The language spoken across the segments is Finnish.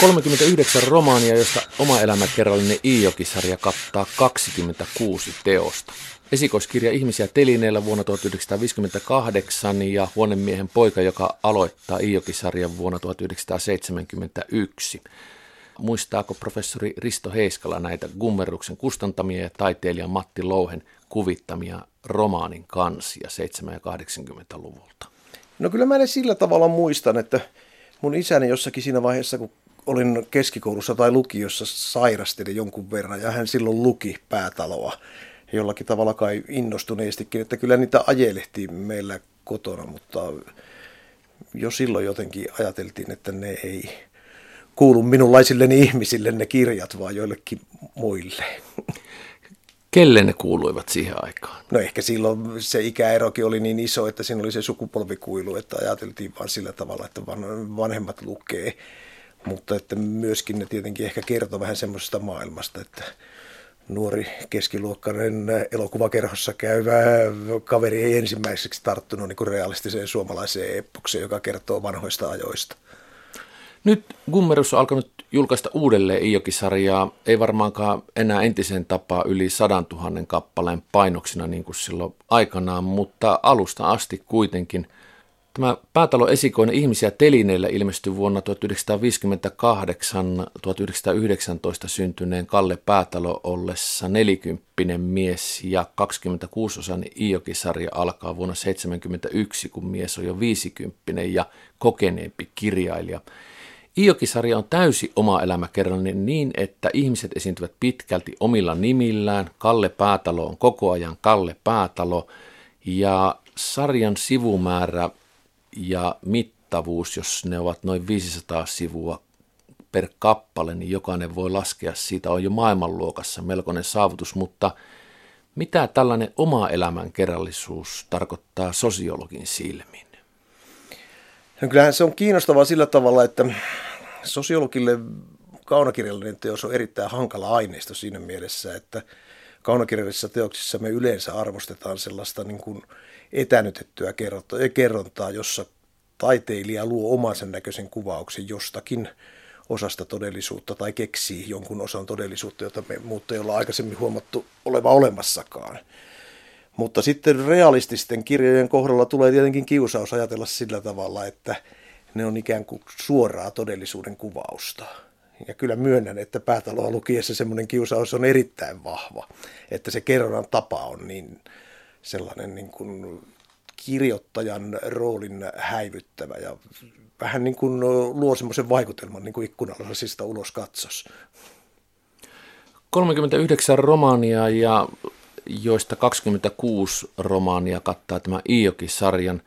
39 romaania, josta oma elämäkerrallinen Iijoki-sarja kattaa 26 teosta. Esikoiskirja Ihmisiä telineellä vuonna 1958 ja Huonemiehen poika, joka aloittaa Iijoki-sarjan vuonna 1971. Muistaako professori Risto Heiskala näitä Gummeruksen kustantamia ja taiteilija Matti Louhen kuvittamia romaanin kansia 7- ja 80-luvulta? No kyllä mä ne sillä tavalla muistan, että mun isäni jossakin siinä vaiheessa, kun olin keskikoulussa tai lukiossa sairastelin jonkun verran ja hän silloin luki päätaloa jollakin tavalla kai innostuneestikin, että kyllä niitä ajelehtiin meillä kotona, mutta jo silloin jotenkin ajateltiin, että ne ei kuulu minunlaisilleni ihmisille ne kirjat, vaan joillekin muille. Kelle ne kuuluivat siihen aikaan? No ehkä silloin se ikäerokin oli niin iso, että siinä oli se sukupolvikuilu, että ajateltiin vain sillä tavalla, että vanhemmat lukee. Mutta että myöskin ne tietenkin ehkä kertoo vähän semmoisesta maailmasta, että nuori keskiluokkainen elokuvakerhossa käyvä kaveri ei ensimmäiseksi tarttunut niin kuin realistiseen suomalaiseen epokseen, joka kertoo vanhoista ajoista. Nyt Gummerus on alkanut julkaista uudelleen Iijoki-sarjaa, ei varmaankaan enää entisen tapaa yli sadan tuhannen kappaleen painoksina niin kuin silloin aikanaan, mutta alusta asti kuitenkin. Tämä päätalo esikoinen ihmisiä telineillä ilmestyi vuonna 1958-1919 syntyneen Kalle Päätalo ollessa nelikymppinen mies ja 26-osainen Iijoki-sarja alkaa vuonna 1971, kun mies on jo viisikymppinen ja kokeneempi kirjailija. Iokisarja on täysi oma elämäkerrallinen niin, että ihmiset esiintyvät pitkälti omilla nimillään. Kalle Päätalo on koko ajan Kalle Päätalo ja sarjan sivumäärä ja mittavuus, jos ne ovat noin 500 sivua per kappale, niin jokainen voi laskea siitä, on jo maailmanluokassa melkoinen saavutus, mutta mitä tällainen oma elämän kerrallisuus tarkoittaa sosiologin silmin? No kyllähän se on kiinnostavaa sillä tavalla, että sosiologille kaunokirjallinen teos on erittäin hankala aineisto siinä mielessä, että kaunokirjallisissa teoksissa me yleensä arvostetaan sellaista niin kuin etänytettyä kerrontaa, jossa taiteilija luo omansa näköisen kuvauksen jostakin osasta todellisuutta tai keksii jonkun osan todellisuutta, jota me muut ei olla aikaisemmin huomattu oleva olemassakaan. Mutta sitten realististen kirjojen kohdalla tulee tietenkin kiusaus ajatella sillä tavalla, että ne on ikään kuin suoraa todellisuuden kuvausta. Ja kyllä myönnän, että päätaloa lukiessa semmoinen kiusaus on erittäin vahva, että se kerronnan tapa on niin sellainen niin kuin kirjoittajan roolin häivyttävä ja vähän niin kuin luo semmoisen vaikutelman niin kuin ikkunallisista ulos katsos. 39 romaania ja joista 26 romaania kattaa tämä Iijoki-sarjan.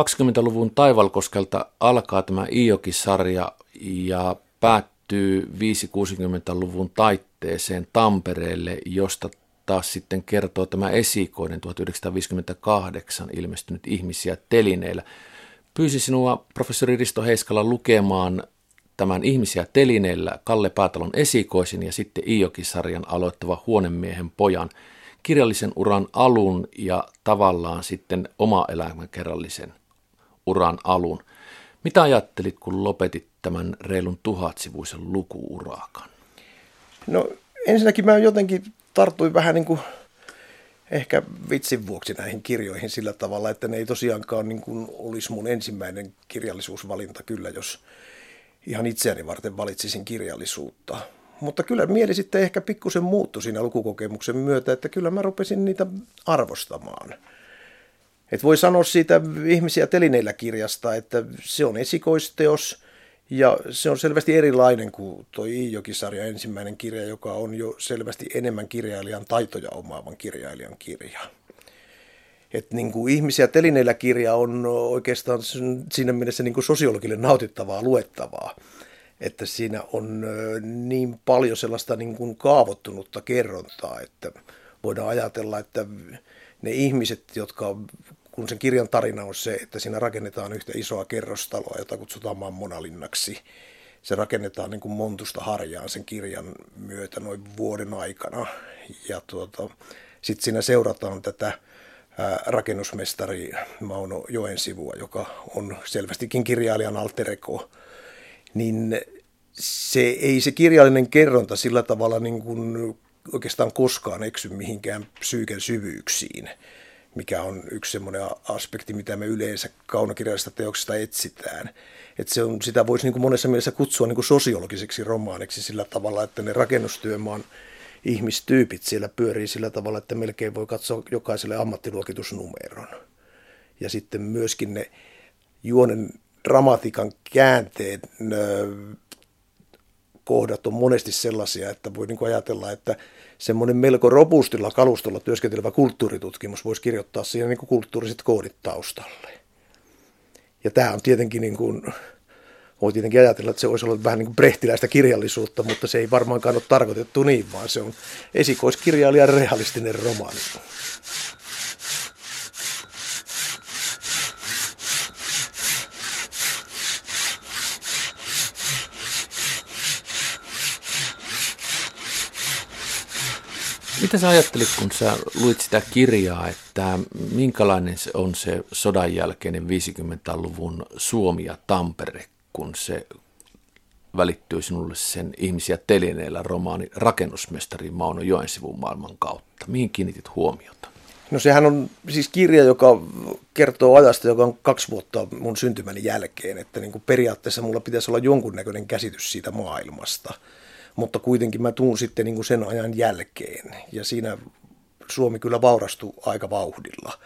20-luvun Taivalkoskelta alkaa tämä Iijoki-sarja ja päättyy 560-luvun taitteeseen Tampereelle, josta taas sitten kertoo tämä esikoinen 1958 ilmestynyt ihmisiä telineillä. Pyysi sinua professori Risto Heiskala lukemaan tämän Ihmisiä telineillä Kalle Päätalon esikoisin ja sitten Iijoki-sarjan aloittava huonemiehen pojan – kirjallisen uran alun ja tavallaan sitten oma elämänkerrallisen uran alun. Mitä ajattelit, kun lopetit tämän reilun tuhatsivuisen lukuurakan? No ensinnäkin mä jotenkin tartuin vähän niin kuin ehkä vitsin vuoksi näihin kirjoihin sillä tavalla, että ne ei tosiaankaan niin kuin olisi mun ensimmäinen kirjallisuusvalinta kyllä, jos ihan itseäni varten valitsisin kirjallisuutta. Mutta kyllä mieli sitten ehkä pikkusen muuttui siinä lukukokemuksen myötä, että kyllä mä rupesin niitä arvostamaan. Et voi sanoa siitä ihmisiä telineillä kirjasta, että se on esikoisteos ja se on selvästi erilainen kuin tuo Iijokisarja ensimmäinen kirja, joka on jo selvästi enemmän kirjailijan taitoja omaavan kirjailijan kirja. Et niin kuin ihmisiä telineillä kirja on oikeastaan siinä mielessä niin kuin sosiologille nautittavaa luettavaa että siinä on niin paljon sellaista niin kuin kaavottunutta kerrontaa, että voidaan ajatella, että ne ihmiset, jotka, kun sen kirjan tarina on se, että siinä rakennetaan yhtä isoa kerrostaloa, jota kutsutaan Mammonalinnaksi, se rakennetaan niin kuin montusta harjaan sen kirjan myötä noin vuoden aikana. Ja tuota, sitten siinä seurataan tätä rakennusmestari Mauno Joen sivua, joka on selvästikin kirjailijan altereko niin se ei se kirjallinen kerronta sillä tavalla niin kuin oikeastaan koskaan eksy mihinkään psyyken syvyyksiin, mikä on yksi semmoinen aspekti, mitä me yleensä kaunokirjallisesta teoksesta etsitään. Että se on, sitä voisi niin kuin monessa mielessä kutsua niin kuin sosiologiseksi romaaniksi sillä tavalla, että ne rakennustyömaan ihmistyypit siellä pyörii sillä tavalla, että melkein voi katsoa jokaiselle ammattiluokitusnumeron. Ja sitten myöskin ne juonen dramatiikan käänteet, kohdat on monesti sellaisia, että voi niin ajatella, että semmoinen melko robustilla kalustolla työskentelevä kulttuuritutkimus voisi kirjoittaa siihen niin kuin kulttuuriset koodit taustalle. Ja tämä on tietenkin, niin kuin, voi tietenkin ajatella, että se olisi ollut vähän niin kuin brehtiläistä kirjallisuutta, mutta se ei varmaankaan ole tarkoitettu niin, vaan se on esikoiskirjailijan realistinen romaani. Mitä sä ajattelit, kun sä luit sitä kirjaa, että minkälainen se on se sodan jälkeinen 50-luvun Suomi ja Tampere, kun se välittyy sinulle sen ihmisiä telineillä romaani Rakennusmestari Mauno Joensivun maailman kautta? Mihin kiinnitit huomiota? No sehän on siis kirja, joka kertoo ajasta, joka on kaksi vuotta mun syntymäni jälkeen. Että niin kuin periaatteessa mulla pitäisi olla jonkunnäköinen käsitys siitä maailmasta – mutta kuitenkin mä tuun sitten niin kuin sen ajan jälkeen. Ja siinä Suomi kyllä vaurastui aika vauhdilla.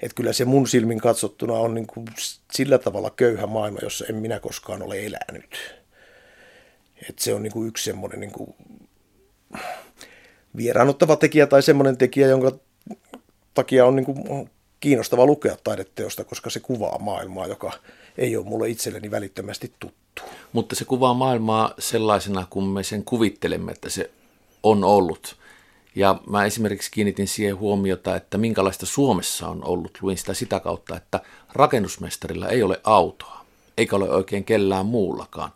Et kyllä se mun silmin katsottuna on niin kuin sillä tavalla köyhä maailma, jossa en minä koskaan ole elänyt. Et se on niin kuin yksi semmoinen niin kuin vieraannuttava tekijä tai semmoinen tekijä, jonka takia on niin kuin kiinnostava lukea taideteosta, koska se kuvaa maailmaa, joka ei ole mulle itselleni välittömästi tuttu. Mutta se kuvaa maailmaa sellaisena, kun me sen kuvittelemme, että se on ollut. Ja mä esimerkiksi kiinnitin siihen huomiota, että minkälaista Suomessa on ollut. Luin sitä sitä kautta, että rakennusmestarilla ei ole autoa, eikä ole oikein kellään muullakaan.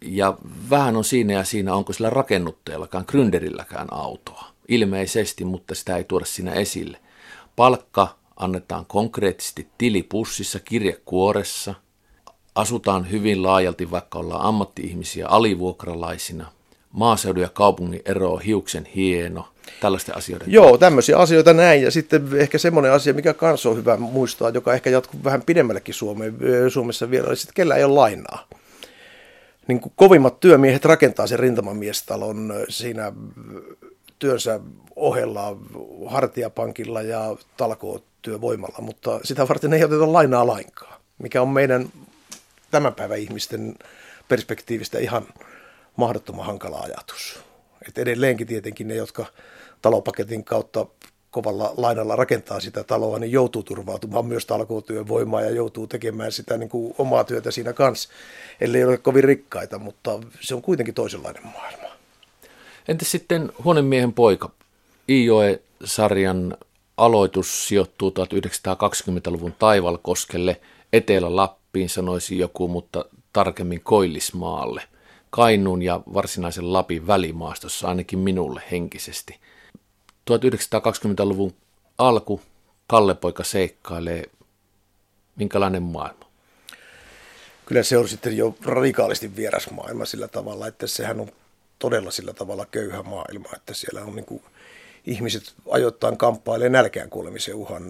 Ja vähän on siinä ja siinä, onko sillä rakennuttajallakaan, gründerilläkään autoa. Ilmeisesti, mutta sitä ei tuoda siinä esille. Palkka annetaan konkreettisesti tilipussissa, kirjekuoressa. Asutaan hyvin laajalti, vaikka ollaan ammatti-ihmisiä alivuokralaisina. Maaseudun ja kaupungin ero on hiuksen hieno. Tällaisten asioiden. Joo, tämmöisiä asioita näin. Ja sitten ehkä semmoinen asia, mikä kanssa on hyvä muistaa, joka ehkä jatkuu vähän pidemmällekin Suomeen, Suomessa vielä, sitten, kellä ei ole lainaa. Niin kuin kovimmat työmiehet rakentaa sen rintamamiestalon siinä työnsä ohella hartiapankilla ja talkootyövoimalla, mutta sitä varten ei oteta lainaa lainkaan, mikä on meidän tämän päivän ihmisten perspektiivistä ihan mahdottoman hankala ajatus. Et edelleenkin tietenkin ne, jotka talopaketin kautta kovalla lainalla rakentaa sitä taloa, niin joutuu turvautumaan myös talkootyövoimaa ja joutuu tekemään sitä niin kuin omaa työtä siinä kanssa, ellei ole kovin rikkaita, mutta se on kuitenkin toisenlainen maailma. Entäs sitten Huonemiehen poika? Iijoe-sarjan aloitus sijoittuu 1920-luvun Taivalkoskelle, Etelä-Lappiin sanoisi joku, mutta tarkemmin Koillismaalle. Kainuun ja varsinaisen Lapin välimaastossa ainakin minulle henkisesti. 1920-luvun alku Kallepoika seikkailee. Minkälainen maailma? Kyllä se on sitten jo radikaalisti vieras maailma sillä tavalla, että sehän on todella sillä tavalla köyhä maailma, että siellä on niin kuin, ihmiset ajoittain kamppailee nälkään kuolemisen uhan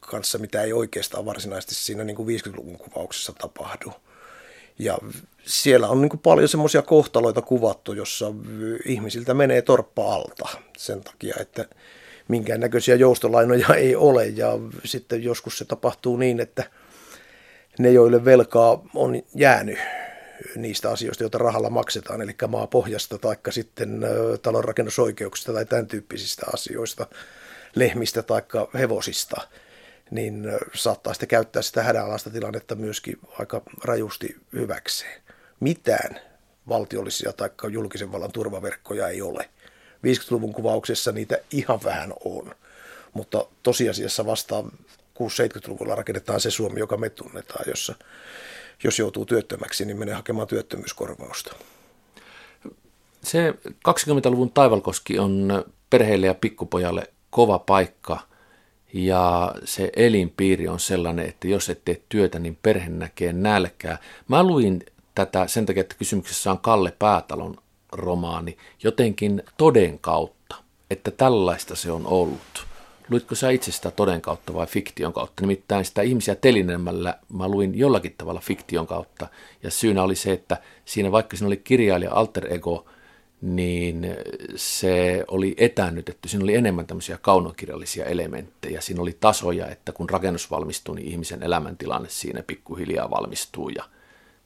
kanssa, mitä ei oikeastaan varsinaisesti siinä niin kuin 50-luvun kuvauksessa tapahdu. Ja siellä on niin kuin paljon semmoisia kohtaloita kuvattu, jossa ihmisiltä menee torppa alta sen takia, että minkäännäköisiä joustolainoja ei ole. Ja sitten joskus se tapahtuu niin, että ne, joille velkaa on jäänyt, niistä asioista, joita rahalla maksetaan, eli maapohjasta tai sitten talonrakennusoikeuksista tai tämän tyyppisistä asioista, lehmistä tai hevosista, niin saattaa sitten käyttää sitä hädänalaista tilannetta myöskin aika rajusti hyväkseen. Mitään valtiollisia tai julkisen vallan turvaverkkoja ei ole. 50-luvun kuvauksessa niitä ihan vähän on, mutta tosiasiassa vasta 6-70-luvulla rakennetaan se Suomi, joka me tunnetaan, jossa jos joutuu työttömäksi, niin menee hakemaan työttömyyskorvausta. Se 20-luvun Taivalkoski on perheelle ja pikkupojalle kova paikka ja se elinpiiri on sellainen, että jos et tee työtä, niin perhe näkee nälkää. Mä luin tätä sen takia, että kysymyksessä on Kalle Päätalon romaani jotenkin toden kautta, että tällaista se on ollut. Luitko sä itse sitä toden kautta vai fiktion kautta? Nimittäin sitä ihmisiä telinemällä mä luin jollakin tavalla fiktion kautta. Ja syynä oli se, että siinä vaikka siinä oli kirjailija alter ego, niin se oli etäännytetty. Siinä oli enemmän tämmöisiä kaunokirjallisia elementtejä. Siinä oli tasoja, että kun rakennus valmistuu, niin ihmisen elämäntilanne siinä pikkuhiljaa valmistuu ja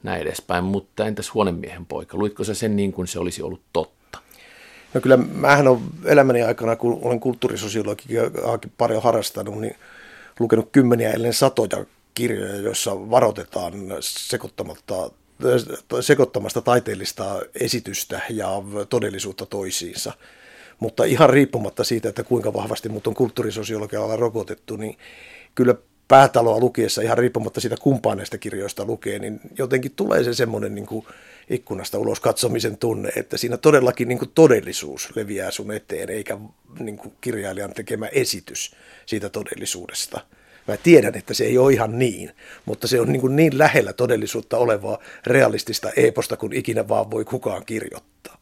näin edespäin. Mutta entäs huonemiehen poika? Luitko sä sen niin kuin se olisi ollut totta? No kyllä mähän on elämäni aikana, kun olen kulttuurisosiologi paljon harrastanut, niin lukenut kymmeniä ellen satoja kirjoja, joissa varoitetaan sekoittamatta sekoittamasta taiteellista esitystä ja todellisuutta toisiinsa. Mutta ihan riippumatta siitä, että kuinka vahvasti mut on kulttuurisosiologialla rokotettu, niin kyllä päätaloa lukiessa, ihan riippumatta siitä kumpaan näistä kirjoista lukee, niin jotenkin tulee se semmoinen niin kuin ikkunasta ulos katsomisen tunne, että siinä todellakin niin kuin todellisuus leviää sun eteen, eikä niin kuin kirjailijan tekemä esitys siitä todellisuudesta. Mä tiedän, että se ei ole ihan niin, mutta se on niin, kuin niin lähellä todellisuutta olevaa realistista eposta kuin ikinä vaan voi kukaan kirjoittaa.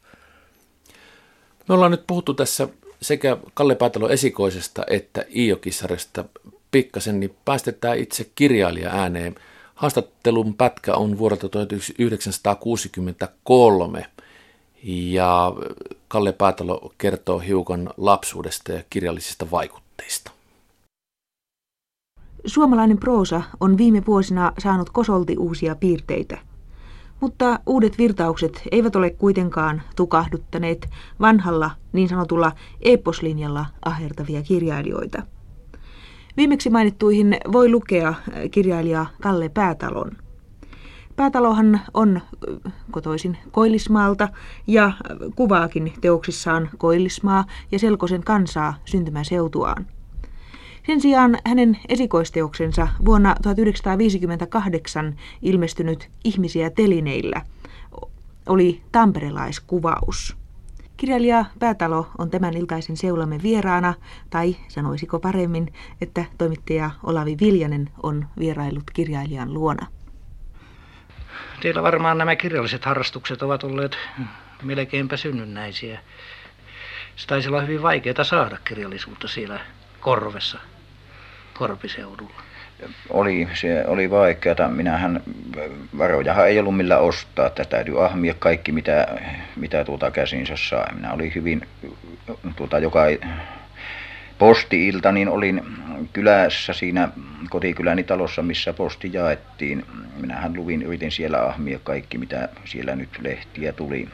Me ollaan nyt puhuttu tässä sekä Kalle Päätalon esikoisesta että Iokissaresta pikkasen, niin päästetään itse kirjailija ääneen. Haastattelun pätkä on vuodelta 1963 ja Kalle Päätalo kertoo hiukan lapsuudesta ja kirjallisista vaikutteista. Suomalainen proosa on viime vuosina saanut kosolti uusia piirteitä. Mutta uudet virtaukset eivät ole kuitenkaan tukahduttaneet vanhalla niin sanotulla eposlinjalla ahertavia kirjailijoita. Viimeksi mainittuihin voi lukea kirjailija Kalle Päätalon. Päätalohan on kotoisin Koillismaalta ja kuvaakin teoksissaan Koillismaa ja Selkosen kansaa syntymäseutuaan. Sen sijaan hänen esikoisteoksensa vuonna 1958 ilmestynyt Ihmisiä telineillä oli tamperelaiskuvaus. Kirjailija Päätalo on tämän iltaisen seulamme vieraana, tai sanoisiko paremmin, että toimittaja Olavi Viljanen on vierailut kirjailijan luona. Teillä varmaan nämä kirjalliset harrastukset ovat olleet melkeinpä synnynnäisiä. Se taisi olla hyvin vaikeaa saada kirjallisuutta siellä korvessa. Korpiseudulla? Oli, se oli vaikeaa. Minähän, varojahan ei ollut millä ostaa. Tätä täytyy ahmia kaikki, mitä, mitä tuota käsinsä sai. Minä olin hyvin, tuota, joka posti-ilta, niin olin kylässä siinä kotikyläni talossa, missä posti jaettiin. Minähän luvin, yritin siellä ahmia kaikki, mitä siellä nyt lehtiä tuli.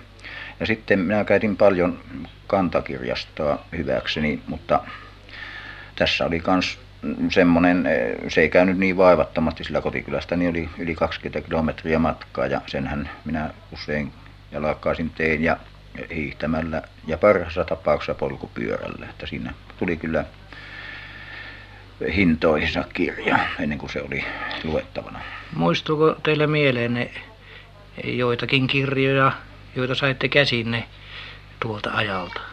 Ja sitten minä käytin paljon kantakirjastoa hyväkseni, mutta tässä oli myös semmoinen, eh, se ei käynyt niin vaivattomasti sillä kotikylästä, niin oli yli 20 kilometriä matkaa ja senhän minä usein jalkaisin tein ja hiihtämällä ja parhaassa tapauksessa polkupyörällä, että siinä tuli kyllä hintoihinsa kirja ennen kuin se oli luettavana. Muistuuko teille mieleen joitakin kirjoja, joita saitte käsinne tuolta ajalta?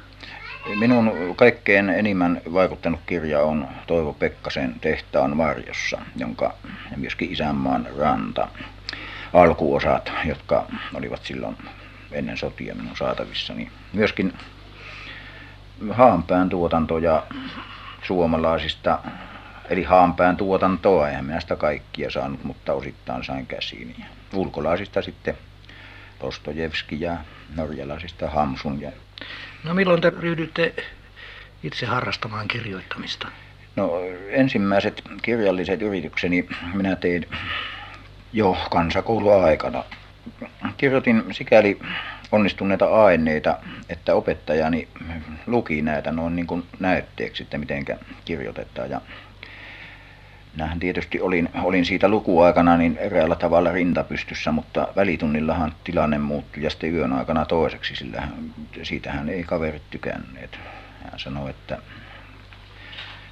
Minun kaikkein enimmän vaikuttanut kirja on Toivo Pekkasen Tehtaan varjossa, jonka myöskin Isänmaan ranta alkuosat, jotka olivat silloin ennen sotia minun saatavissa. Niin myöskin haanpään tuotantoja suomalaisista, eli haanpään tuotantoa, eihän minä sitä kaikkia saanut, mutta osittain sain käsiin. Ja ulkolaisista sitten Dostojevski ja norjalaisista Hamsun ja No milloin te ryhdytte itse harrastamaan kirjoittamista? No ensimmäiset kirjalliset yritykseni minä tein jo kansakouluaikana. Kirjoitin sikäli onnistuneita aineita, että opettajani luki näitä noin niin kuin näytteeksi, että miten kirjoitetaan. Ja Minähän tietysti olin, olin siitä lukuaikana niin eräällä tavalla rintapystyssä, mutta välitunnillahan tilanne muuttui ja sitten yön aikana toiseksi, sillä siitähän ei kaverit tykänneet. Hän sanoi, että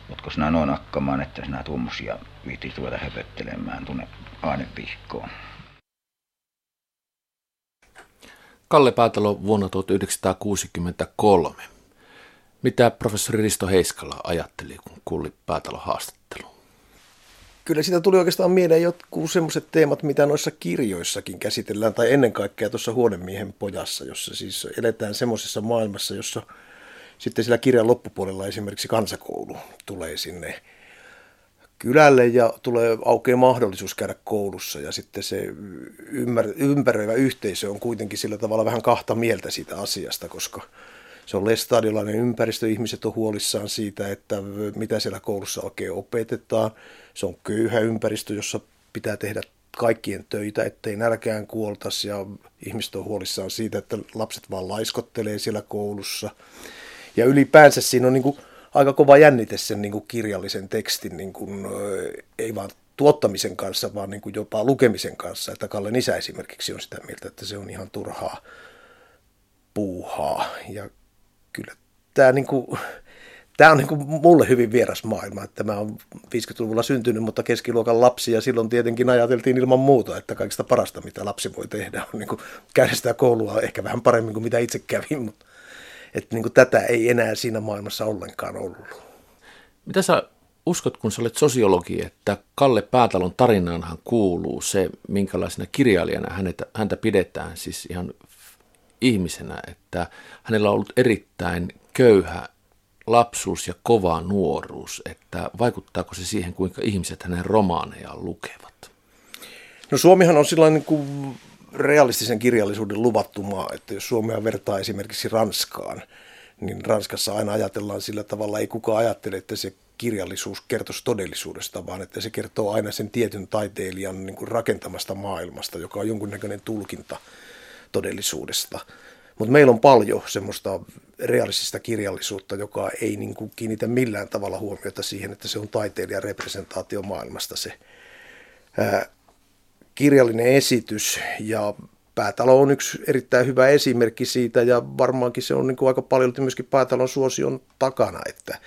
oletko sinä noin akkamaan, että sinä tuommoisia viitti tuoda höpöttelemään tuonne ainepihkoon. Kalle Päätalo vuonna 1963. Mitä professori Risto Heiskala ajatteli, kun kuuli Päätalon haastattelun? Kyllä siitä tuli oikeastaan mieleen jotkut semmoiset teemat, mitä noissa kirjoissakin käsitellään, tai ennen kaikkea tuossa Huonemiehen pojassa, jossa siis eletään semmoisessa maailmassa, jossa sitten sillä kirjan loppupuolella esimerkiksi kansakoulu tulee sinne kylälle ja tulee aukeaa mahdollisuus käydä koulussa. Ja sitten se ympäröivä yhteisö on kuitenkin sillä tavalla vähän kahta mieltä siitä asiasta, koska se on lestadiolainen ympäristö, ihmiset on huolissaan siitä, että mitä siellä koulussa oikein opetetaan. Se on köyhä ympäristö, jossa pitää tehdä kaikkien töitä, ettei nälkään kuoltaisi ja ihmiset on huolissaan siitä, että lapset vaan laiskottelee siellä koulussa. Ja ylipäänsä siinä on niin kuin aika kova jännite sen niin kuin kirjallisen tekstin, niin kuin, ei vaan tuottamisen kanssa, vaan niin kuin jopa lukemisen kanssa. Että Kallen isä esimerkiksi on sitä mieltä, että se on ihan turhaa puuhaa. Ja kyllä tämä, niin kuin, tämä on niin kuin mulle hyvin vieras maailma. Että mä oon 50-luvulla syntynyt, mutta keskiluokan lapsi ja silloin tietenkin ajateltiin ilman muuta, että kaikista parasta, mitä lapsi voi tehdä, on niin käydä sitä koulua ehkä vähän paremmin kuin mitä itse kävin, mutta että niin kuin tätä ei enää siinä maailmassa ollenkaan ollut. Mitä sä uskot, kun sä olet sosiologi, että Kalle Päätalon tarinaanhan kuuluu se, minkälaisena kirjailijana häntä, häntä pidetään, siis ihan ihmisenä, että hänellä on ollut erittäin köyhä lapsuus ja kova nuoruus, että vaikuttaako se siihen, kuinka ihmiset hänen romaanejaan lukevat? No Suomihan on sellainen niin kuin realistisen kirjallisuuden luvattu maa, että jos Suomea vertaa esimerkiksi Ranskaan, niin Ranskassa aina ajatellaan sillä tavalla, ei kukaan ajattele, että se kirjallisuus kertoisi todellisuudesta, vaan että se kertoo aina sen tietyn taiteilijan niin kuin rakentamasta maailmasta, joka on jonkunnäköinen tulkinta todellisuudesta. Mutta meillä on paljon semmoista realistista kirjallisuutta, joka ei niin kuin kiinnitä millään tavalla huomiota siihen, että se on taiteilijan representaatio maailmasta se ää, kirjallinen esitys ja Päätalo on yksi erittäin hyvä esimerkki siitä ja varmaankin se on niin kuin aika paljon myöskin Päätalon suosion takana, että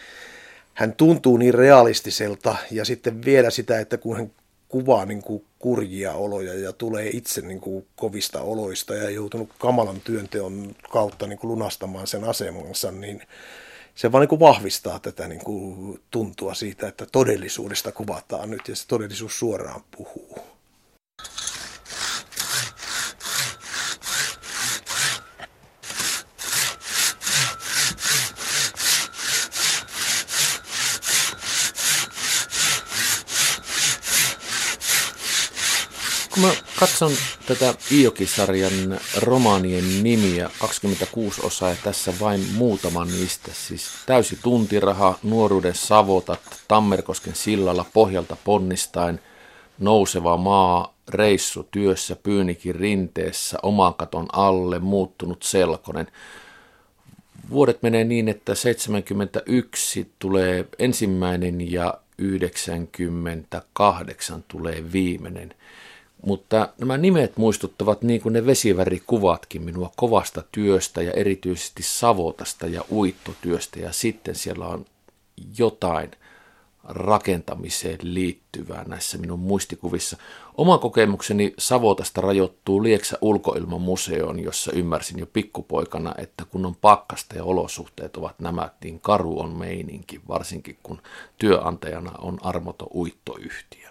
hän tuntuu niin realistiselta ja sitten vielä sitä, että kun hän kuvaa niin kuin kurjia oloja ja tulee itse niin kuin kovista oloista ja joutunut kamalan työnteon kautta niin kuin lunastamaan sen asemansa, niin se vaan niin kuin vahvistaa tätä niin kuin tuntua siitä, että todellisuudesta kuvataan nyt ja se todellisuus suoraan puhuu. Kun mä katson tätä Iokisarjan romaanien nimiä, 26 osaa ja tässä vain muutama niistä, siis Täysi tuntiraha, Nuoruuden savotat, Tammerkosken sillalla pohjalta ponnistain, Nouseva maa, Reissu työssä, Pyynikin rinteessä, Omakaton alle, Muuttunut selkonen. Vuodet menee niin, että 71 tulee ensimmäinen ja 98 tulee viimeinen. Mutta nämä nimet muistuttavat niin kuin ne vesivärikuvatkin minua kovasta työstä ja erityisesti savotasta ja uittotyöstä ja sitten siellä on jotain rakentamiseen liittyvää näissä minun muistikuvissa. Oma kokemukseni Savotasta rajoittuu Lieksä ulkoilmamuseoon, jossa ymmärsin jo pikkupoikana, että kun on pakkasta ja olosuhteet ovat nämä, niin karu on meininki, varsinkin kun työnantajana on armoto uittoyhtiö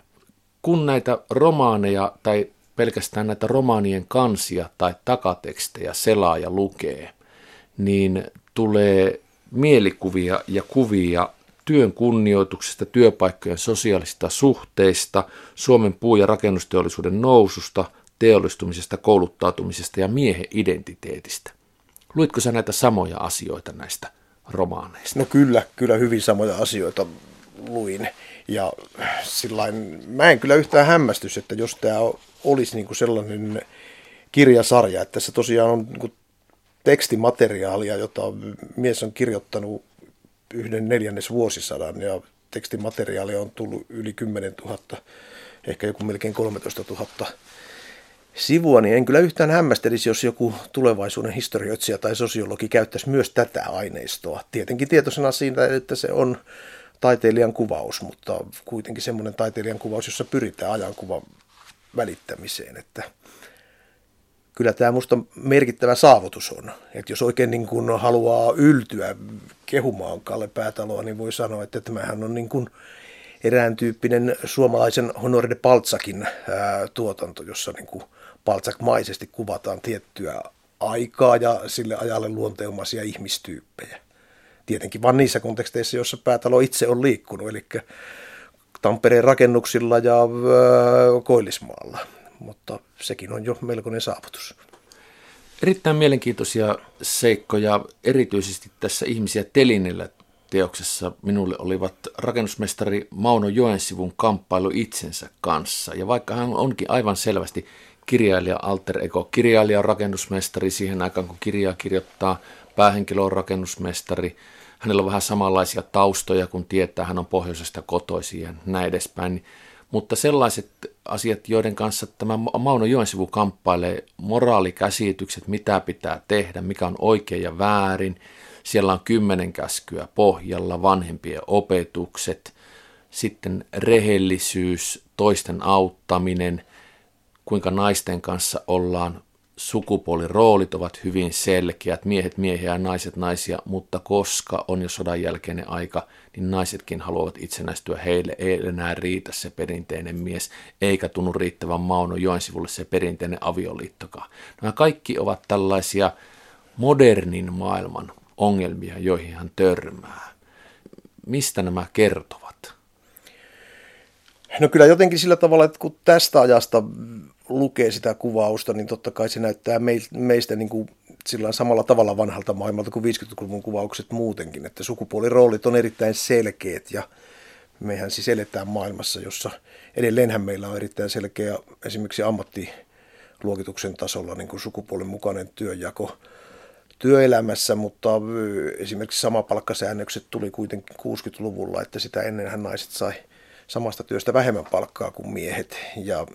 kun näitä romaaneja tai pelkästään näitä romaanien kansia tai takatekstejä selaa ja lukee, niin tulee mielikuvia ja kuvia työn kunnioituksesta, työpaikkojen sosiaalista suhteista, Suomen puu- ja rakennusteollisuuden noususta, teollistumisesta, kouluttautumisesta ja miehen identiteetistä. Luitko sä näitä samoja asioita näistä romaaneista? No kyllä, kyllä hyvin samoja asioita luin. Ja sillain, mä en kyllä yhtään hämmästys, että jos tämä olisi niin kuin sellainen kirjasarja, että se tosiaan on niin kuin tekstimateriaalia, jota mies on kirjoittanut yhden neljännes vuosisadan ja tekstimateriaalia on tullut yli 10 000, ehkä joku melkein 13 000 sivua, niin en kyllä yhtään hämmästelisi, jos joku tulevaisuuden historioitsija tai sosiologi käyttäisi myös tätä aineistoa. Tietenkin tietoisena siitä, että se on taiteilijan kuvaus, mutta kuitenkin semmoinen taiteilijan kuvaus, jossa pyritään ajankuvan välittämiseen, että kyllä tämä musta merkittävä saavutus on. Että jos oikein niin kuin haluaa yltyä kehumaan Kalle Päätaloa, niin voi sanoa, että tämähän on niin kuin erään tyyppinen suomalaisen Honore de Paltsakin ää, tuotanto, jossa niin kuin Paltsak-maisesti kuvataan tiettyä aikaa ja sille ajalle luonteumaisia ihmistyyppejä. Tietenkin vain niissä konteksteissa, joissa päätalo itse on liikkunut, eli Tampereen rakennuksilla ja ää, Koillismaalla. Mutta sekin on jo melkoinen saavutus. Erittäin mielenkiintoisia seikkoja, erityisesti tässä Ihmisiä telinellä teoksessa minulle olivat rakennusmestari Mauno Joensivun kamppailu itsensä kanssa. Ja vaikka hän onkin aivan selvästi kirjailija alter ego, kirjailija rakennusmestari siihen aikaan, kun kirjaa kirjoittaa, päähenkilö on rakennusmestari, hänellä on vähän samanlaisia taustoja, kun tietää, hän on pohjoisesta kotoisin ja näin edespäin. Mutta sellaiset asiat, joiden kanssa tämä Mauno Joensivu kamppailee, moraalikäsitykset, mitä pitää tehdä, mikä on oikein ja väärin, siellä on kymmenen käskyä pohjalla, vanhempien opetukset, sitten rehellisyys, toisten auttaminen, kuinka naisten kanssa ollaan sukupuoliroolit ovat hyvin selkeät, miehet miehiä ja naiset naisia, mutta koska on jo sodan jälkeinen aika, niin naisetkin haluavat itsenäistyä, heille ei enää riitä se perinteinen mies, eikä tunnu riittävän Mauno Joensivulle se perinteinen avioliittokaan. Nämä kaikki ovat tällaisia modernin maailman ongelmia, joihin hän törmää. Mistä nämä kertovat? No kyllä jotenkin sillä tavalla, että kun tästä ajasta lukee sitä kuvausta, niin totta kai se näyttää meistä niin kuin sillä samalla tavalla vanhalta maailmalta kuin 50-luvun kuvaukset muutenkin, että sukupuoliroolit on erittäin selkeät ja mehän siis eletään maailmassa, jossa edelleenhän meillä on erittäin selkeä esimerkiksi ammattiluokituksen tasolla niin kuin sukupuolen mukainen työnjako työelämässä, mutta esimerkiksi samapalkkasäännökset tuli kuitenkin 60-luvulla, että sitä ennenhän naiset sai samasta työstä vähemmän palkkaa kuin miehet ja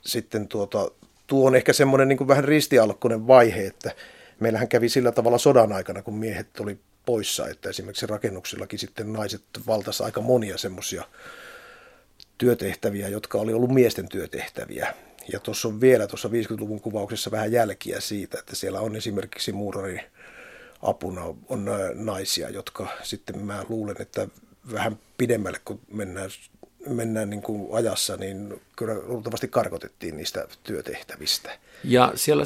sitten tuota, tuo on ehkä semmoinen niin vähän ristialkkoinen vaihe, että meillähän kävi sillä tavalla sodan aikana, kun miehet oli poissa, että esimerkiksi rakennuksillakin sitten naiset valtasi aika monia semmoisia työtehtäviä, jotka oli ollut miesten työtehtäviä. Ja tuossa on vielä tuossa 50-luvun kuvauksessa vähän jälkiä siitä, että siellä on esimerkiksi muurarin apuna on naisia, jotka sitten mä luulen, että vähän pidemmälle kun mennään mennään niin kuin ajassa, niin kyllä luultavasti karkotettiin niistä työtehtävistä. Ja siellä,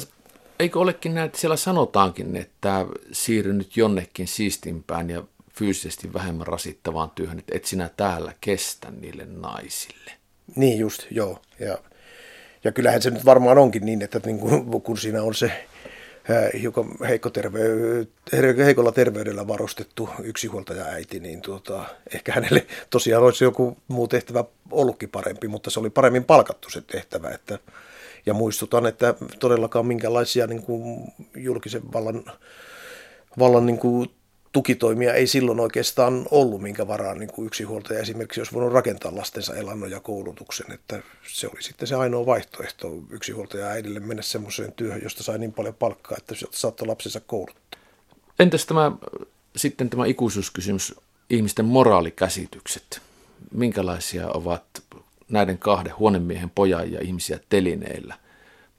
eikö olekin näin, että siellä sanotaankin, että siirry nyt jonnekin siistimpään ja fyysisesti vähemmän rasittavaan työhön, että et sinä täällä kestä niille naisille. Niin just, joo. Ja, ja kyllähän se nyt varmaan onkin niin, että niin kuin, kun siinä on se hiukan heikko terve, heikolla terveydellä varustettu yksinhuoltaja äiti, niin tuota, ehkä hänelle tosiaan olisi joku muu tehtävä ollutkin parempi, mutta se oli paremmin palkattu se tehtävä. Että, ja muistutan, että todellakaan minkälaisia niin kuin julkisen vallan, vallan niin kuin tukitoimia ei silloin oikeastaan ollut, minkä varaan niin kuin yksinhuoltaja esimerkiksi olisi voinut rakentaa lastensa elannon ja koulutuksen, että se oli sitten se ainoa vaihtoehto yksinhuoltaja äidille mennä semmoiseen työhön, josta sai niin paljon palkkaa, että saattoi lapsensa kouluttaa. Entäs tämä, sitten tämä ikuisuuskysymys, ihmisten moraalikäsitykset, minkälaisia ovat näiden kahden huonemiehen pojan ja ihmisiä telineillä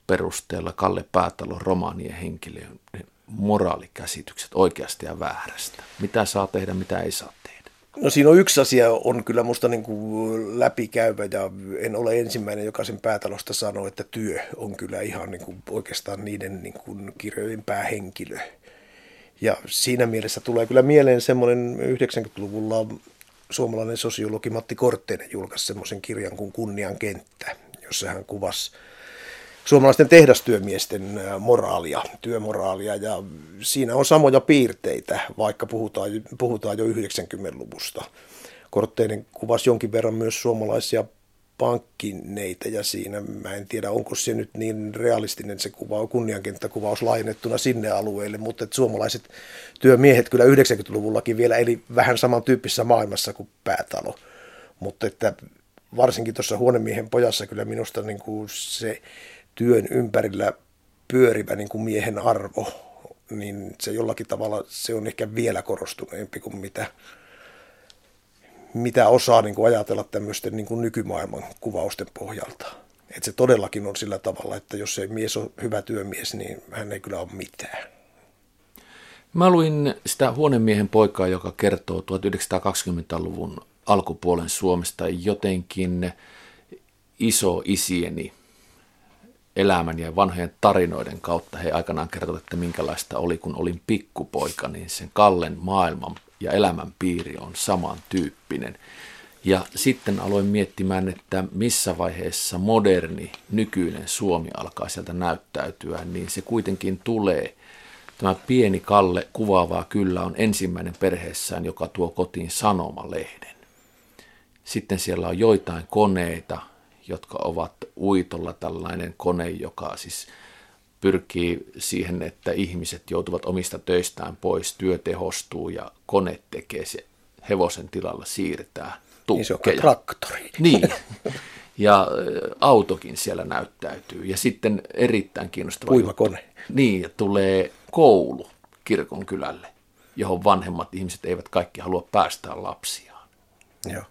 perusteella Kalle Päätalon romaanien henkilöiden moraalikäsitykset oikeasta ja väärästä? Mitä saa tehdä, mitä ei saa tehdä? No siinä on yksi asia, on kyllä musta niin kuin läpikäyvä ja en ole ensimmäinen, joka sen päätalosta sanoo, että työ on kyllä ihan niin kuin oikeastaan niiden niin kuin kirjojen päähenkilö. Ja siinä mielessä tulee kyllä mieleen semmoinen 90-luvulla suomalainen sosiologi Matti Kortteinen julkaisi semmoisen kirjan kuin Kunnian kenttä, jossa hän kuvasi suomalaisten tehdastyömiesten moraalia, työmoraalia ja siinä on samoja piirteitä, vaikka puhutaan, puhutaan jo 90-luvusta. Kortteinen kuvasi jonkin verran myös suomalaisia pankkineitä ja siinä mä en tiedä onko se nyt niin realistinen se kuva, kunniankenttäkuvaus laajennettuna sinne alueelle, mutta että suomalaiset työmiehet kyllä 90-luvullakin vielä eli vähän samantyyppisessä maailmassa kuin päätalo. Mutta että varsinkin tuossa huonemiehen pojassa kyllä minusta niin kuin se työn ympärillä pyörivä niin kuin miehen arvo, niin se jollakin tavalla se on ehkä vielä korostuneempi kuin mitä, mitä osaa niin kuin ajatella tämmöisten niin kuin nykymaailman kuvausten pohjalta. Et se todellakin on sillä tavalla, että jos ei mies ole hyvä työmies, niin hän ei kyllä ole mitään. Mä luin sitä huonemiehen poikaa, joka kertoo 1920-luvun alkupuolen Suomesta jotenkin iso isieni elämän ja vanhojen tarinoiden kautta he aikanaan kertovat, että minkälaista oli, kun olin pikkupoika, niin sen Kallen maailman ja elämän piiri on samantyyppinen. Ja sitten aloin miettimään, että missä vaiheessa moderni, nykyinen Suomi alkaa sieltä näyttäytyä, niin se kuitenkin tulee. Tämä pieni Kalle kuvaavaa kyllä on ensimmäinen perheessään, joka tuo kotiin sanomalehden. Sitten siellä on joitain koneita, jotka ovat uitolla tällainen kone, joka siis pyrkii siihen, että ihmiset joutuvat omista töistään pois, työ tehostuu ja kone tekee se hevosen tilalla siirtää tukkeja. Niin se on traktori. Niin. Ja autokin siellä näyttäytyy. Ja sitten erittäin kiinnostava Puimakone. Juttu. Niin, tulee koulu kirkon kylälle, johon vanhemmat ihmiset eivät kaikki halua päästää lapsiaan. Joo.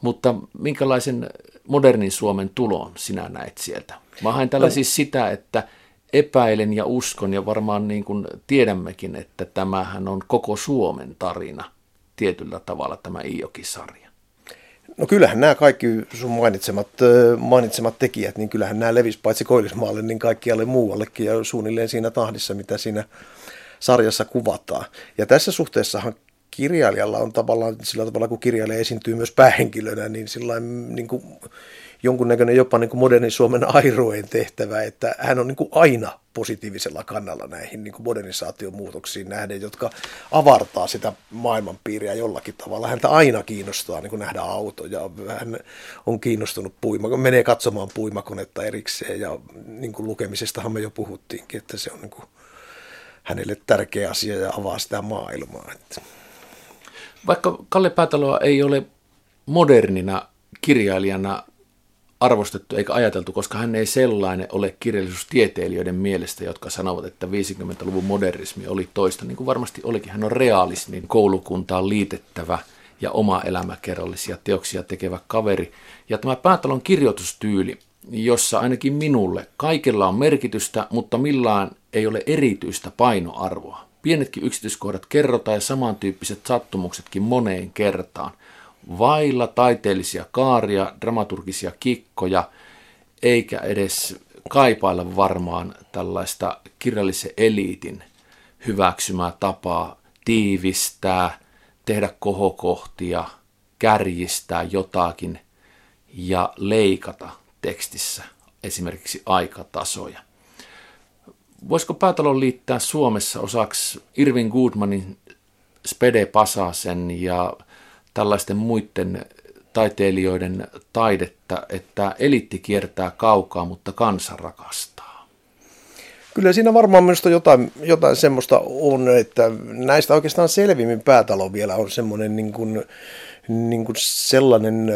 Mutta minkälaisen modernin Suomen tulon sinä näet sieltä? Mä haen tällä no. siis sitä, että epäilen ja uskon ja varmaan niin kuin tiedämmekin, että tämähän on koko Suomen tarina tietyllä tavalla tämä Iijoki-sarja. No kyllähän nämä kaikki sun mainitsemat, mainitsemat tekijät, niin kyllähän nämä levisi paitsi Koillismaalle, niin kaikkialle muuallekin ja suunnilleen siinä tahdissa, mitä siinä sarjassa kuvataan. Ja tässä suhteessahan kirjailijalla on tavallaan sillä tavalla, kun kirjailija esiintyy myös päähenkilönä, niin sillä niin kuin jonkunnäköinen jopa niin kuin modernin Suomen airojen tehtävä, että hän on niin kuin aina positiivisella kannalla näihin niin kuin modernisaatiomuutoksiin nähden, jotka avartaa sitä maailmanpiiriä jollakin tavalla. Häntä aina kiinnostaa niin kuin nähdä autoja. Hän on kiinnostunut puima, menee katsomaan puimakonetta erikseen ja niin kuin lukemisestahan me jo puhuttiinkin, että se on niin kuin hänelle tärkeä asia ja avaa sitä maailmaa. Että. Vaikka Kalle Päätaloa ei ole modernina kirjailijana arvostettu eikä ajateltu, koska hän ei sellainen ole kirjallisuustieteilijöiden mielestä, jotka sanovat, että 50-luvun modernismi oli toista, niin kuin varmasti olikin. Hän on realismin koulukuntaan liitettävä ja oma elämäkerrallisia teoksia tekevä kaveri. Ja tämä Päätalon kirjoitustyyli, jossa ainakin minulle kaikella on merkitystä, mutta millään ei ole erityistä painoarvoa. Pienetkin yksityiskohdat kerrotaan ja samantyyppiset sattumuksetkin moneen kertaan – vailla taiteellisia kaaria, dramaturgisia kikkoja, eikä edes kaipailla varmaan tällaista kirjallisen eliitin hyväksymää tapaa tiivistää, tehdä kohokohtia, kärjistää jotakin ja leikata tekstissä esimerkiksi aikatasoja. Voisiko Päätalon liittää Suomessa osaksi Irvin Goodmanin Spede Pasasen ja tällaisten muiden taiteilijoiden taidetta, että elitti kiertää kaukaa, mutta kansa rakastaa? Kyllä siinä varmaan minusta jotain, jotain semmoista on, että näistä oikeastaan selvimmin päätalo vielä on semmoinen niin kuin, niin kuin sellainen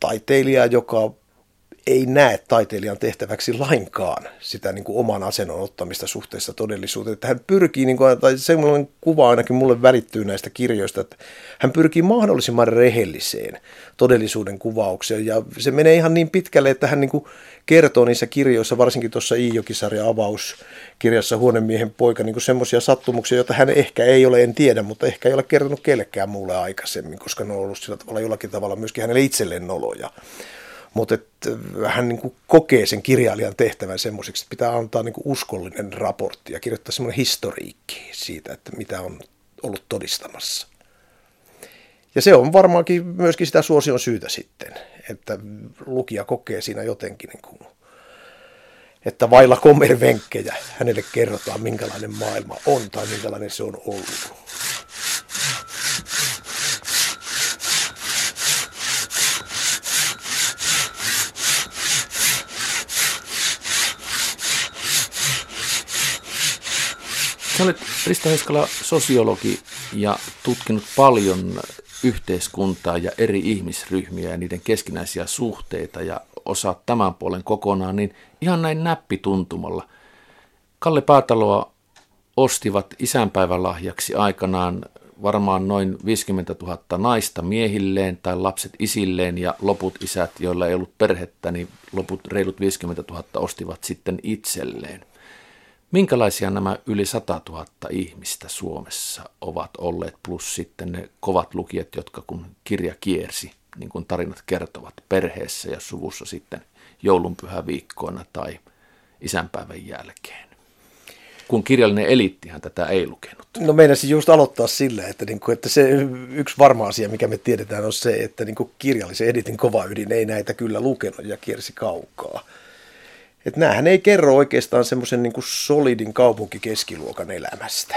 taiteilija, joka ei näe taiteilijan tehtäväksi lainkaan sitä niin kuin oman asennon ottamista suhteessa todellisuuteen. Että hän pyrkii, niin kuin, tai semmoinen kuva ainakin mulle välittyy näistä kirjoista, että hän pyrkii mahdollisimman rehelliseen todellisuuden kuvaukseen. Ja se menee ihan niin pitkälle, että hän niin kuin kertoo niissä kirjoissa, varsinkin tuossa Iijokisarja avauskirjassa Huonemiehen poika, niin semmoisia sattumuksia, joita hän ehkä ei ole, en tiedä, mutta ehkä ei ole kertonut kellekään muulle aikaisemmin, koska ne on ollut sillä tavalla jollakin tavalla myöskin hänelle itselleen noloja mutta äh, hän niin kuin kokee sen kirjailijan tehtävän semmoiseksi, että pitää antaa niin kuin uskollinen raportti ja kirjoittaa semmoinen historiikki siitä, että mitä on ollut todistamassa. Ja se on varmaankin myöskin sitä suosion syytä sitten, että lukija kokee siinä jotenkin, niin kuin, että vailla kommervenkkejä hänelle kerrotaan, minkälainen maailma on tai minkälainen se on ollut. Sä olet Risto Heiskala sosiologi ja tutkinut paljon yhteiskuntaa ja eri ihmisryhmiä ja niiden keskinäisiä suhteita ja osaat tämän puolen kokonaan, niin ihan näin näppituntumalla. Kalle Päätaloa ostivat isänpäivän lahjaksi aikanaan varmaan noin 50 000 naista miehilleen tai lapset isilleen ja loput isät, joilla ei ollut perhettä, niin loput reilut 50 000 ostivat sitten itselleen. Minkälaisia nämä yli 100 000 ihmistä Suomessa ovat olleet, plus sitten ne kovat lukijat, jotka kun kirja kiersi, niin kuin tarinat kertovat, perheessä ja suvussa sitten joulunpyhäviikkoina tai isänpäivän jälkeen? Kun kirjallinen eliittihän tätä ei lukenut. No meinasin just aloittaa sillä, että, niin kuin, että se yksi varma asia, mikä me tiedetään, on se, että niin kuin kirjallisen editin kova ydin ei näitä kyllä lukenut ja kiersi kaukaa. Että näähän ei kerro oikeastaan semmoisen niin solidin kaupunkikeskiluokan elämästä.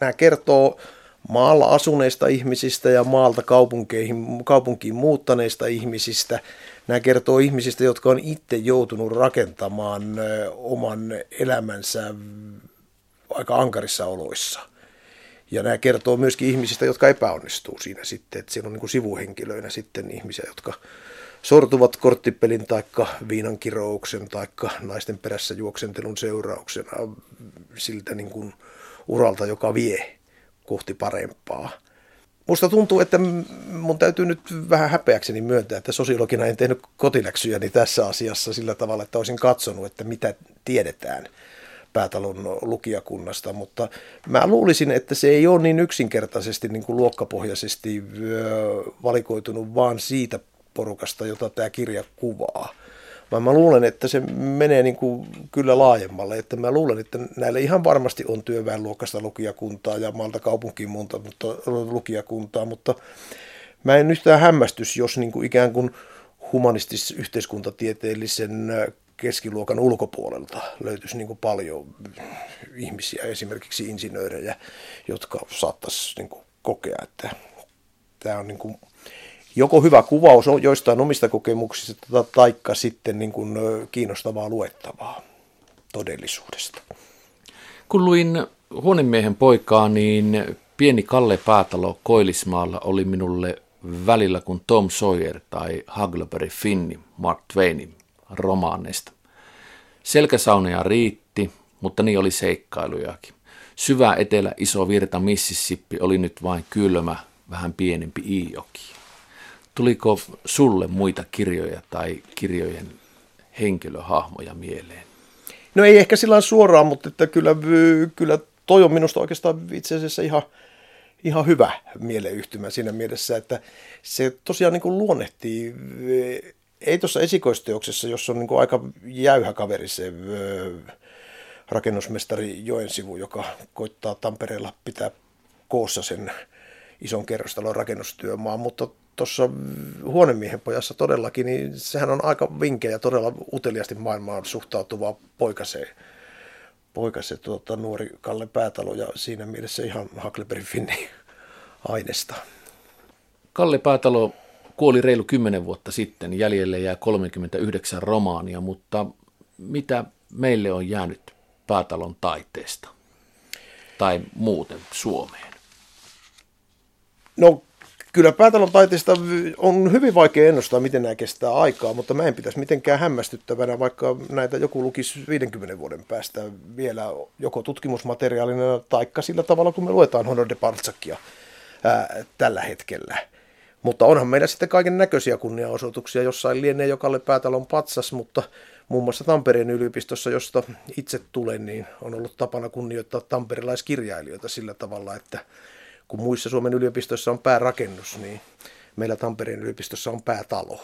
Nämä kertoo maalla asuneista ihmisistä ja maalta kaupunkeihin, kaupunkiin muuttaneista ihmisistä. Nämä kertoo ihmisistä, jotka on itse joutunut rakentamaan oman elämänsä aika ankarissa oloissa. Ja nämä kertoo myöskin ihmisistä, jotka epäonnistuu siinä sitten, että siellä on niin kuin sivuhenkilöinä sitten ihmisiä, jotka sortuvat korttipelin tai viinan kirouksen tai naisten perässä juoksentelun seurauksena siltä niin kuin uralta, joka vie kohti parempaa. Musta tuntuu, että mun täytyy nyt vähän häpeäkseni myöntää, että sosiologina en tehnyt kotiläksyjäni tässä asiassa sillä tavalla, että olisin katsonut, että mitä tiedetään päätalon lukijakunnasta, mutta mä luulisin, että se ei ole niin yksinkertaisesti niin kuin luokkapohjaisesti valikoitunut vaan siitä porukasta, jota tämä kirja kuvaa. Vaan mä luulen, että se menee niin kuin kyllä laajemmalle. Että mä luulen, että näille ihan varmasti on työväenluokkaista lukijakuntaa ja maalta kaupunkiin muuta, mutta, lukijakuntaa, mutta mä en yhtään hämmästys, jos niin kuin ikään kuin humanistis-yhteiskuntatieteellisen keskiluokan ulkopuolelta löytyisi niin kuin paljon ihmisiä, esimerkiksi insinöörejä, jotka saattaisi niin kuin kokea, että tämä on niin kuin joko hyvä kuvaus joistain omista kokemuksista taikka sitten niin kuin kiinnostavaa luettavaa todellisuudesta. Kun luin Huonemiehen poikaa, niin pieni Kalle Päätalo Koilismaalla oli minulle välillä kuin Tom Sawyer tai Huckleberry Finni Mark Twainin romaaneista. Selkäsauneja riitti, mutta niin oli seikkailujakin. Syvä etelä iso virta Mississippi oli nyt vain kylmä, vähän pienempi Iijoki. Tuliko sulle muita kirjoja tai kirjojen henkilöhahmoja mieleen? No ei ehkä sillä suoraan, mutta että kyllä, kyllä toi on minusta oikeastaan itse asiassa ihan, ihan hyvä mieleyhtymä siinä mielessä, että se tosiaan niin kuin luonnehtii, ei tuossa esikoisteoksessa, jossa on niin kuin aika jäyhä kaveri se rakennusmestari Joensivu, joka koittaa Tampereella pitää koossa sen ison kerrostalon rakennustyömaan, mutta tuossa huonemiehen pojassa todellakin, niin sehän on aika vinkeä ja todella uteliasti maailmaan suhtautuva poikase, poikase tuota, nuori Kalle Päätalo ja siinä mielessä ihan Huckleberry Finni aineesta. Kalle Päätalo kuoli reilu 10 vuotta sitten, jäljelle jää 39 romaania, mutta mitä meille on jäänyt Päätalon taiteesta tai muuten Suomeen? No kyllä päätalon taiteesta on hyvin vaikea ennustaa, miten nämä kestää aikaa, mutta mä en pitäisi mitenkään hämmästyttävänä, vaikka näitä joku lukisi 50 vuoden päästä vielä joko tutkimusmateriaalina tai sillä tavalla, kun me luetaan Honor de Partsakia ää, tällä hetkellä. Mutta onhan meillä sitten kaiken näköisiä kunniaosoituksia. Jossain lienee jokalle päätalon patsas, mutta muun muassa Tampereen yliopistossa, josta itse tulen, niin on ollut tapana kunnioittaa tamperilaiskirjailijoita sillä tavalla, että kun muissa Suomen yliopistoissa on päärakennus, niin meillä Tampereen yliopistossa on päätalo.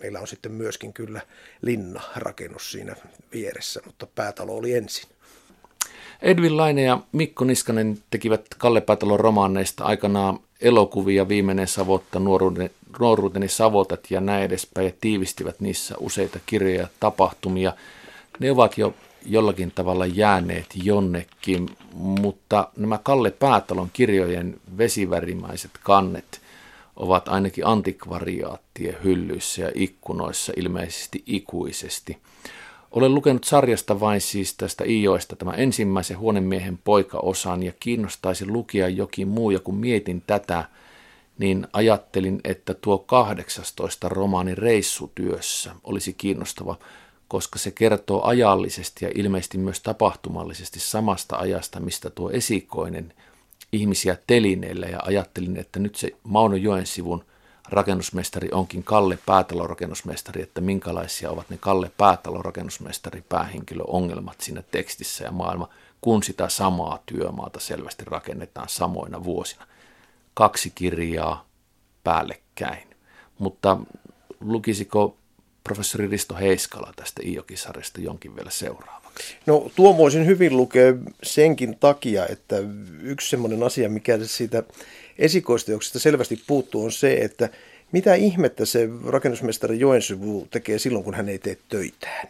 Meillä on sitten myöskin kyllä linna-rakennus siinä vieressä, mutta päätalo oli ensin. Edvin Laine ja Mikko Niskanen tekivät Kalle Päätalon romaaneista aikanaan elokuvia Viimeinen savotta, nuoruuteni savotat ja näin edespäin ja tiivistivät niissä useita kirjoja ja tapahtumia. Ne ovat jo jollakin tavalla jääneet jonnekin, mutta nämä Kalle Päätalon kirjojen vesivärimaiset kannet ovat ainakin antikvariaattien hyllyissä ja ikkunoissa ilmeisesti ikuisesti. Olen lukenut sarjasta vain siis tästä Iijoesta tämän ensimmäisen huonemiehen poikaosan ja kiinnostaisi lukia jokin muu ja kun mietin tätä, niin ajattelin, että tuo 18 romaani reissutyössä olisi kiinnostava koska se kertoo ajallisesti ja ilmeisesti myös tapahtumallisesti samasta ajasta, mistä tuo esikoinen ihmisiä telineellä ja ajattelin, että nyt se Mauno Joensivun rakennusmestari onkin Kalle Päätalo rakennusmestari, että minkälaisia ovat ne Kalle Päätalo rakennusmestari päähenkilöongelmat siinä tekstissä ja maailma, kun sitä samaa työmaata selvästi rakennetaan samoina vuosina. Kaksi kirjaa päällekkäin. Mutta lukisiko professori Risto Heiskala tästä Iokisarjasta jonkin vielä seuraavaksi? No tuo voisin hyvin lukea senkin takia, että yksi semmoinen asia, mikä siitä esikoisteoksesta selvästi puuttuu, on se, että mitä ihmettä se rakennusmestari Joensuvu tekee silloin, kun hän ei tee töitään.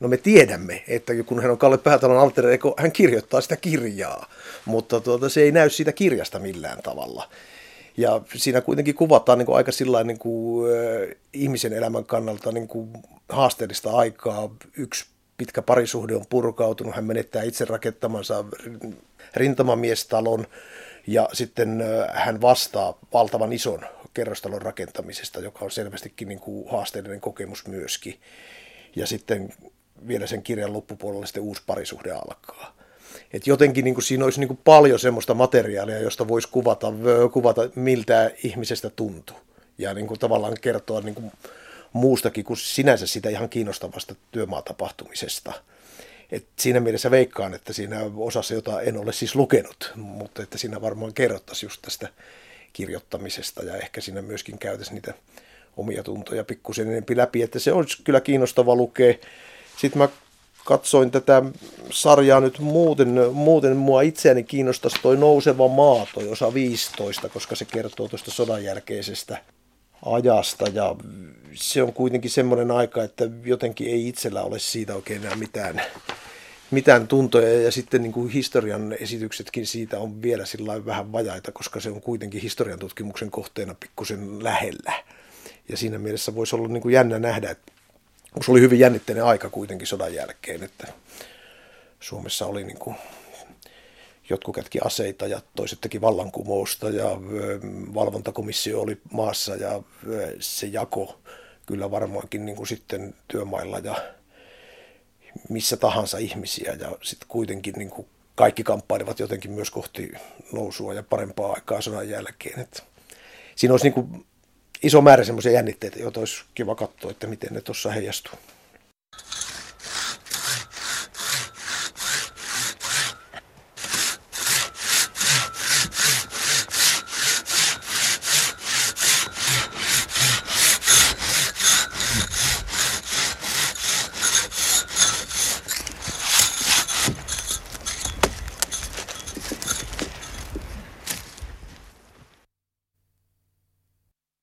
No me tiedämme, että kun hän on Kalle Päätalon alter hän kirjoittaa sitä kirjaa, mutta tuota, se ei näy siitä kirjasta millään tavalla. Ja siinä kuitenkin kuvataan niin kuin aika sillä niin kuin, äh, ihmisen elämän kannalta niin kuin haasteellista aikaa. Yksi pitkä parisuhde on purkautunut, hän menettää itse rakentamansa rintamamiestalon ja sitten hän vastaa valtavan ison kerrostalon rakentamisesta, joka on selvästikin niin kuin haasteellinen kokemus myöskin. Ja sitten vielä sen kirjan loppupuolella sitten uusi parisuhde alkaa. Et jotenkin niin kuin siinä olisi niin kuin paljon semmoista materiaalia, josta voisi kuvata, kuvata miltä ihmisestä tuntuu. Ja niin kuin tavallaan kertoa niin kuin muustakin kuin sinänsä sitä ihan kiinnostavasta työmaatapahtumisesta. Et siinä mielessä veikkaan, että siinä osassa, jota en ole siis lukenut, mutta että siinä varmaan kerrottaisiin just tästä kirjoittamisesta ja ehkä siinä myöskin käytäisiin niitä omia tuntoja pikkusen enempi läpi, että se olisi kyllä kiinnostava lukea. Sitten mä katsoin tätä sarjaa nyt muuten, muuten mua itseäni kiinnostaisi toi Nouseva maa, toi osa 15, koska se kertoo tuosta sodan jälkeisestä ajasta ja se on kuitenkin semmoinen aika, että jotenkin ei itsellä ole siitä oikein enää mitään, mitään tuntoja ja sitten niin kuin historian esityksetkin siitä on vielä sillä vähän vajaita, koska se on kuitenkin historian tutkimuksen kohteena pikkusen lähellä. Ja siinä mielessä voisi olla niin kuin jännä nähdä, että se oli hyvin jännitteinen aika kuitenkin sodan jälkeen, että Suomessa oli niin kuin, jotkut kätki aseita ja toiset teki vallankumousta ja valvontakomissio oli maassa ja se jako kyllä varmaankin niin kuin sitten työmailla ja missä tahansa ihmisiä ja sitten kuitenkin niin kuin kaikki kamppailevat jotenkin myös kohti nousua ja parempaa aikaa sodan jälkeen. Että siinä olisi niin kuin iso määrä semmoisia jännitteitä, joita olisi kiva katsoa, että miten ne tuossa heijastuu.